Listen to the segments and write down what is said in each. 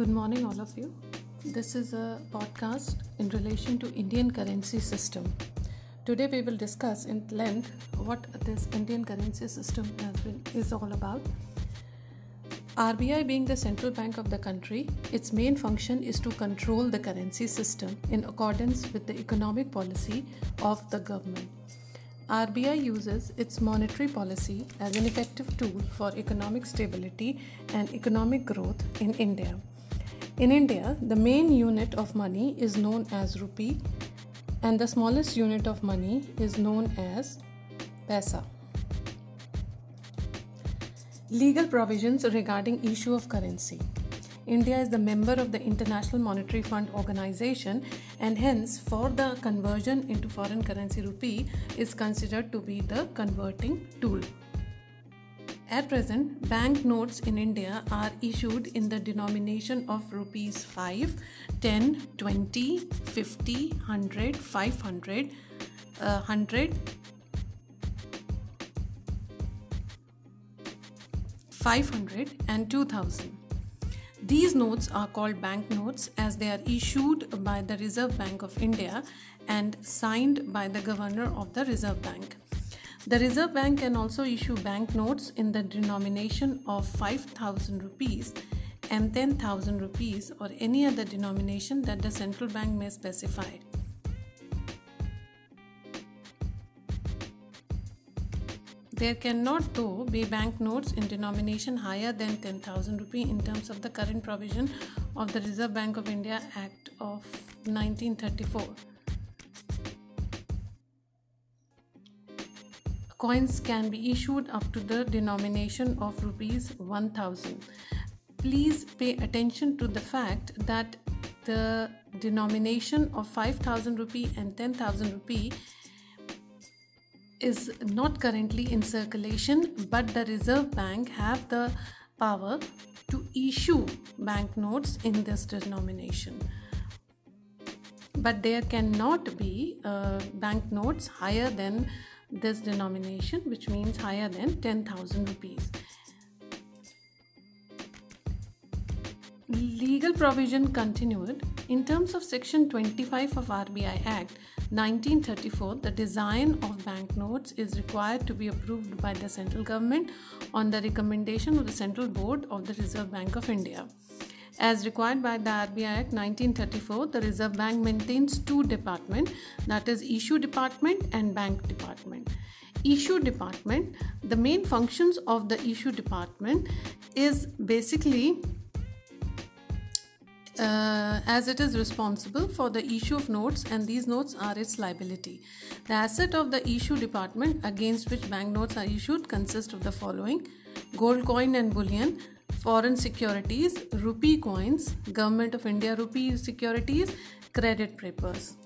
Good morning, all of you. This is a podcast in relation to Indian currency system. Today we will discuss in length what this Indian currency system has been is all about. RBI being the central bank of the country, its main function is to control the currency system in accordance with the economic policy of the government. RBI uses its monetary policy as an effective tool for economic stability and economic growth in India. In India, the main unit of money is known as rupee and the smallest unit of money is known as paisa. Legal provisions regarding issue of currency. India is the member of the International Monetary Fund organization and hence for the conversion into foreign currency rupee is considered to be the converting tool. At present, bank notes in India are issued in the denomination of rupees 5, 10, 20, 50, 100, 500, uh, 100, 500 and 2000. These notes are called bank notes as they are issued by the Reserve Bank of India and signed by the Governor of the Reserve Bank. The Reserve Bank can also issue bank notes in the denomination of 5000 rupees and 10,000 rupees or any other denomination that the central bank may specify. There cannot, though, be banknotes in denomination higher than 10,000 rupee in terms of the current provision of the Reserve Bank of India Act of 1934. Coins can be issued up to the denomination of rupees 1000. Please pay attention to the fact that the denomination of 5000 rupee and 10000 rupee is not currently in circulation but the reserve bank have the power to issue banknotes in this denomination but there cannot be uh, banknotes higher than this denomination which means higher than 10000 rupees legal provision continued in terms of section 25 of RBI act 1934, the design of banknotes is required to be approved by the central government on the recommendation of the Central Board of the Reserve Bank of India. As required by the RBI Act 1934, the Reserve Bank maintains two departments that is, issue department and bank department. Issue department, the main functions of the issue department is basically uh, as it is responsible for the issue of notes and these notes are its liability. The asset of the issue department against which banknotes are issued consist of the following gold coin and bullion, foreign securities, rupee coins, government of India rupee securities, credit papers.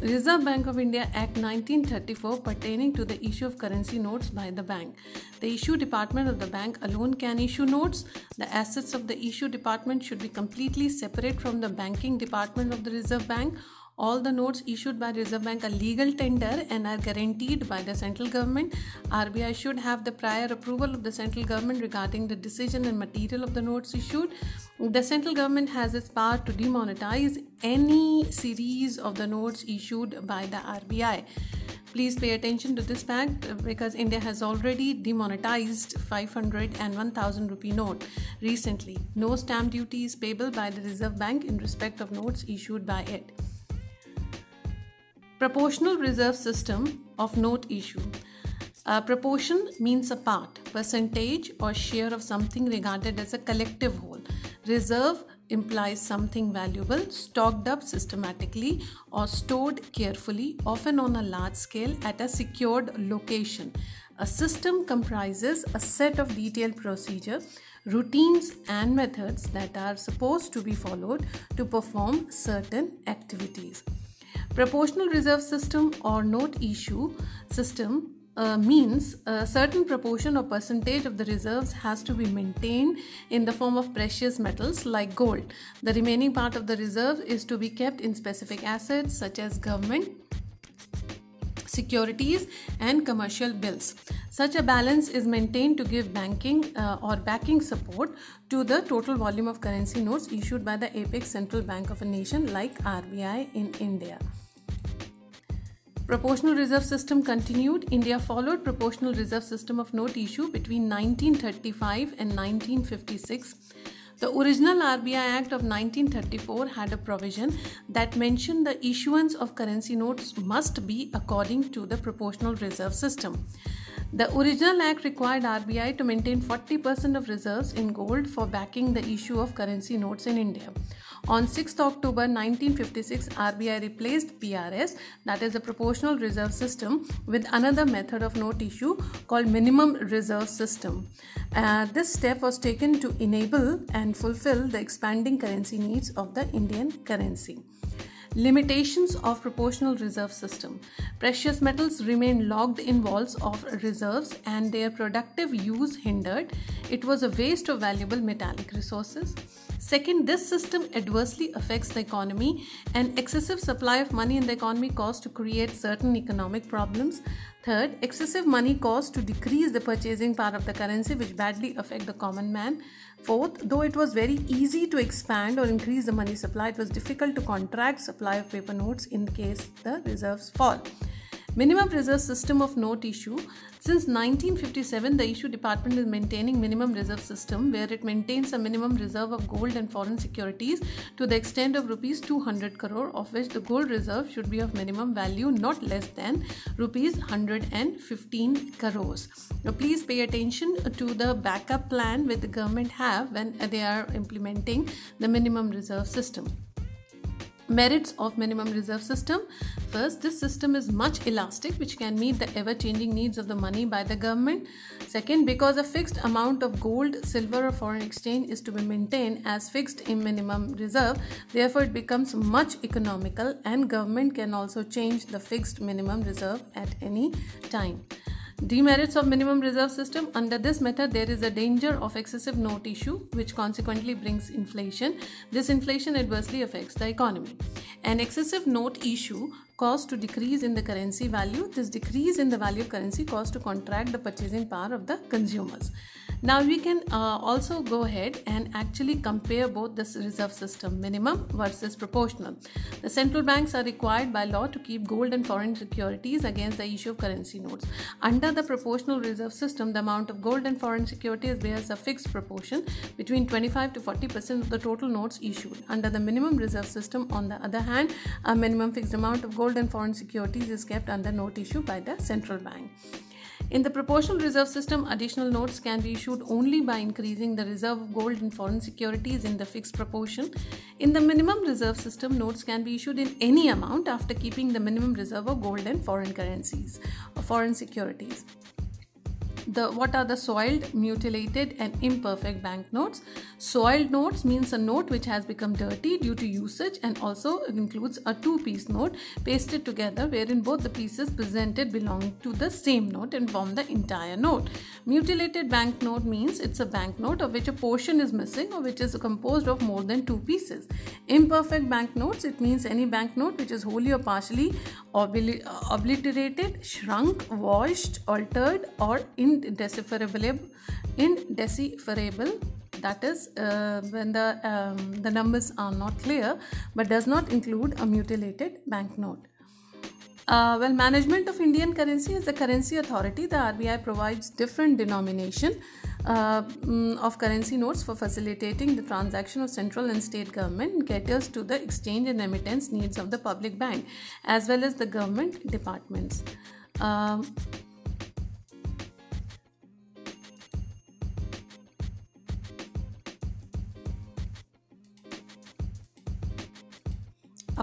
Reserve Bank of India Act 1934 pertaining to the issue of currency notes by the bank. The issue department of the bank alone can issue notes. The assets of the issue department should be completely separate from the banking department of the Reserve Bank. All the notes issued by Reserve Bank are legal tender and are guaranteed by the central government. RBI should have the prior approval of the central government regarding the decision and material of the notes issued. The central government has its power to demonetize any series of the notes issued by the RBI. Please pay attention to this fact uh, because India has already demonetized 500 and 1000 rupee note recently. No stamp duty is payable by the Reserve Bank in respect of notes issued by it. Proportional reserve system of note issue. A proportion means a part, percentage, or share of something regarded as a collective whole. Reserve implies something valuable stocked up systematically or stored carefully, often on a large scale at a secured location. A system comprises a set of detailed procedure, routines, and methods that are supposed to be followed to perform certain activities. Proportional reserve system or note issue system uh, means a certain proportion or percentage of the reserves has to be maintained in the form of precious metals like gold. The remaining part of the reserve is to be kept in specific assets such as government securities and commercial bills. Such a balance is maintained to give banking uh, or backing support to the total volume of currency notes issued by the apex central bank of a nation like RBI in India. Proportional reserve system continued. India followed proportional reserve system of note issue between 1935 and 1956. The original RBI Act of 1934 had a provision that mentioned the issuance of currency notes must be according to the proportional reserve system. The original act required RBI to maintain 40% of reserves in gold for backing the issue of currency notes in India. On 6th October 1956, RBI replaced PRS, that is the proportional reserve system, with another method of note issue called minimum reserve system. Uh, this step was taken to enable and fulfill the expanding currency needs of the Indian currency. Limitations of proportional reserve system. Precious metals remain locked in vaults of reserves and their productive use hindered. It was a waste of valuable metallic resources. Second, this system adversely affects the economy and excessive supply of money in the economy caused to create certain economic problems. Third, excessive money caused to decrease the purchasing power of the currency which badly affect the common man. Fourth, though it was very easy to expand or increase the money supply, it was difficult to contract supply of paper notes in case the reserves fall. Minimum reserve system of note issue. Since 1957, the issue department is maintaining minimum reserve system where it maintains a minimum reserve of gold and foreign securities to the extent of rupees 200 crore of which the gold reserve should be of minimum value not less than rupees 115 crores. Now please pay attention to the backup plan which the government have when they are implementing the minimum reserve system merits of minimum reserve system. First this system is much elastic which can meet the ever changing needs of the money by the government. Second because a fixed amount of gold silver or foreign exchange is to be maintained as fixed in minimum reserve therefore it becomes much economical and government can also change the fixed minimum reserve at any time Demerits of minimum reserve system. Under this method, there is a danger of excessive note issue, which consequently brings inflation. This inflation adversely affects the economy. An excessive note issue caused to decrease in the currency value. This decrease in the value of currency caused to contract the purchasing power of the consumers. Now we can uh, also go ahead and actually compare both this reserve system minimum versus proportional. The central banks are required by law to keep gold and foreign securities against the issue of currency notes. Under the proportional reserve system, the amount of gold and foreign securities bears a fixed proportion between 25 to 40 percent of the total notes issued. Under the minimum reserve system, on the other hand, a minimum fixed amount of gold and foreign securities is kept under note issue by the central bank. In the proportional reserve system, additional notes can be issued only by increasing the reserve of gold and foreign securities in the fixed proportion. In the minimum reserve system, notes can be issued in any amount after keeping the minimum reserve of gold and foreign currencies or foreign securities the what are the soiled mutilated and imperfect banknotes soiled notes means a note which has become dirty due to usage and also includes a two piece note pasted together wherein both the pieces presented belong to the same note and form the entire note. Mutilated banknote means it's a banknote of which a portion is missing or which is composed of more than two pieces. Imperfect banknotes it means any banknote which is wholly or partially obliterated shrunk washed altered or in indecipherable indecipherable that is uh, when the um, the numbers are not clear but does not include a mutilated banknote uh, well, management of Indian currency is the currency authority. The RBI provides different denomination uh, mm, of currency notes for facilitating the transaction of central and state government caters to the exchange and remittance needs of the public bank as well as the government departments. Um,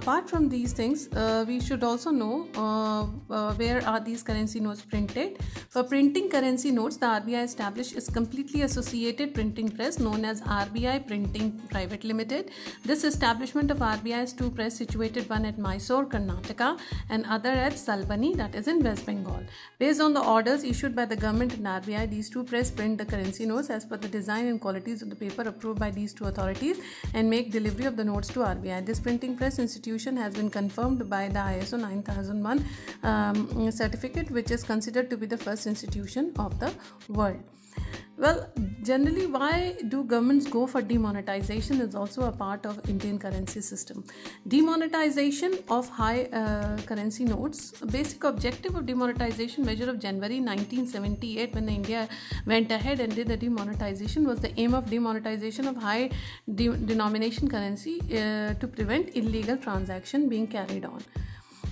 apart from these things uh, we should also know uh, uh, where are these currency notes printed. For printing currency notes the rbi established is completely associated printing press known as rbi printing private limited. This establishment of rbi two press situated one at mysore karnataka and other at salbani that is in west bengal. Based on the orders issued by the government and rbi these two press print the currency notes as per the design and qualities of the paper approved by these two authorities and make delivery of the notes to rbi this printing press institute institution has been confirmed by the ISO 9001 um, certificate, which is considered to be the first institution of the world. Well, generally, why do governments go for demonetization is also a part of Indian currency system. Demonetization of high uh, currency notes. Basic objective of demonetization measure of January 1978, when India went ahead and did the demonetization, was the aim of demonetization of high de- denomination currency uh, to prevent illegal transaction being carried on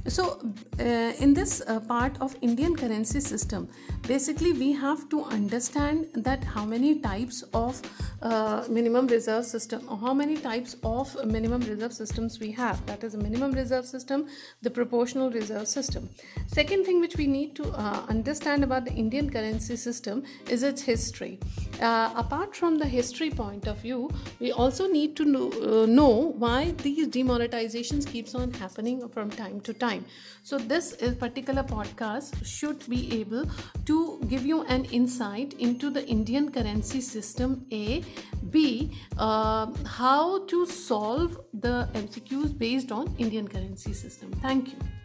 so uh, in this uh, part of indian currency system basically we have to understand that how many types of uh, minimum reserve system how many types of minimum reserve systems we have. That is minimum reserve system the proportional reserve system. Second thing which we need to uh, understand about the indian currency system is its history. Uh, apart from the history point of view we also need to know, uh, know why these demonetizations keeps on happening from time to time. So this particular podcast should be able to give you an insight into the indian currency system a b uh, how to solve the mcqs based on indian currency system. Thank you